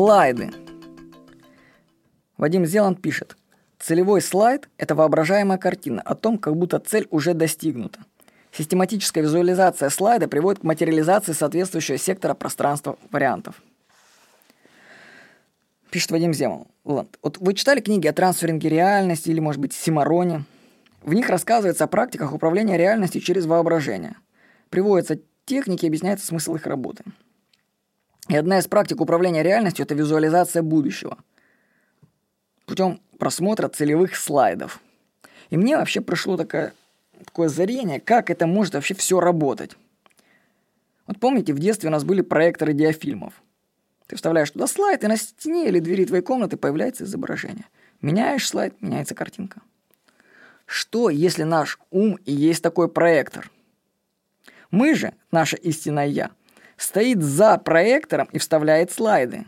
Слайды. Вадим Зеланд пишет. Целевой слайд – это воображаемая картина о том, как будто цель уже достигнута. Систематическая визуализация слайда приводит к материализации соответствующего сектора пространства вариантов. Пишет Вадим Земланд. Вот вы читали книги о трансферинге реальности или, может быть, Симароне? В них рассказывается о практиках управления реальностью через воображение. Приводятся техники и объясняется смысл их работы. И одна из практик управления реальностью – это визуализация будущего путем просмотра целевых слайдов. И мне вообще пришло такое, такое озарение, как это может вообще все работать. Вот помните, в детстве у нас были проекторы диафильмов. Ты вставляешь туда слайд, и на стене или двери твоей комнаты появляется изображение. Меняешь слайд, меняется картинка. Что, если наш ум и есть такой проектор? Мы же, наше истинное «я», стоит за проектором и вставляет слайды.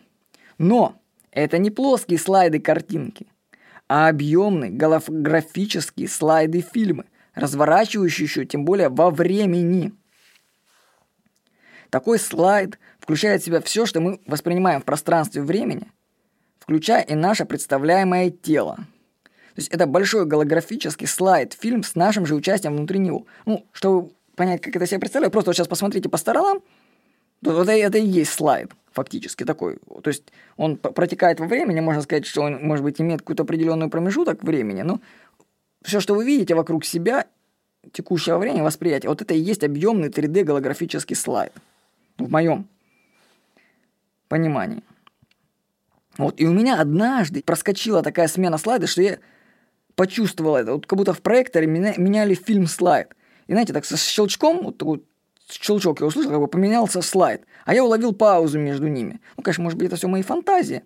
Но это не плоские слайды-картинки, а объемные голографические слайды-фильмы, разворачивающиеся тем более во времени. Такой слайд включает в себя все, что мы воспринимаем в пространстве времени, включая и наше представляемое тело. То есть это большой голографический слайд, фильм с нашим же участием внутри него. Ну, чтобы понять, как это себе представляю, просто вот сейчас посмотрите по сторонам, вот это, и есть слайд фактически такой. То есть он протекает во времени, можно сказать, что он, может быть, имеет какой-то определенный промежуток времени, но все, что вы видите вокруг себя, текущего времени, восприятия, вот это и есть объемный 3D голографический слайд. В моем понимании. Вот, и у меня однажды проскочила такая смена слайда, что я почувствовал это, вот как будто в проекторе меня, меняли фильм-слайд. И знаете, так со щелчком, вот такой щелчок я услышал, как бы поменялся слайд, а я уловил паузу между ними. Ну, конечно, может быть, это все мои фантазии.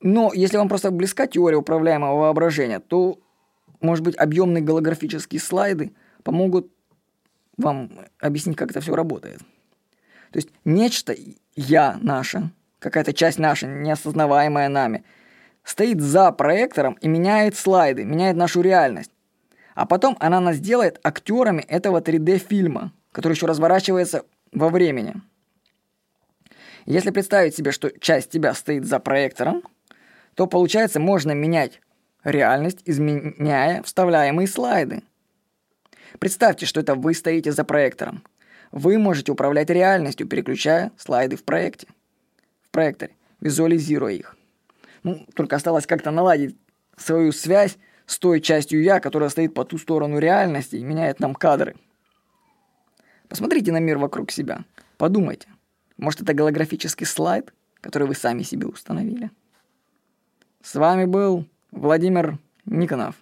Но если вам просто близка теория управляемого воображения, то, может быть, объемные голографические слайды помогут вам объяснить, как это все работает. То есть нечто я наше, какая-то часть наша, неосознаваемая нами, стоит за проектором и меняет слайды, меняет нашу реальность. А потом она нас делает актерами этого 3D-фильма – который еще разворачивается во времени. Если представить себе, что часть тебя стоит за проектором, то получается можно менять реальность, изменяя вставляемые слайды. Представьте, что это вы стоите за проектором. Вы можете управлять реальностью, переключая слайды в проекте. В проекторе, визуализируя их. Ну, только осталось как-то наладить свою связь с той частью я, которая стоит по ту сторону реальности и меняет нам кадры – Посмотрите на мир вокруг себя. Подумайте. Может, это голографический слайд, который вы сами себе установили? С вами был Владимир Никонов.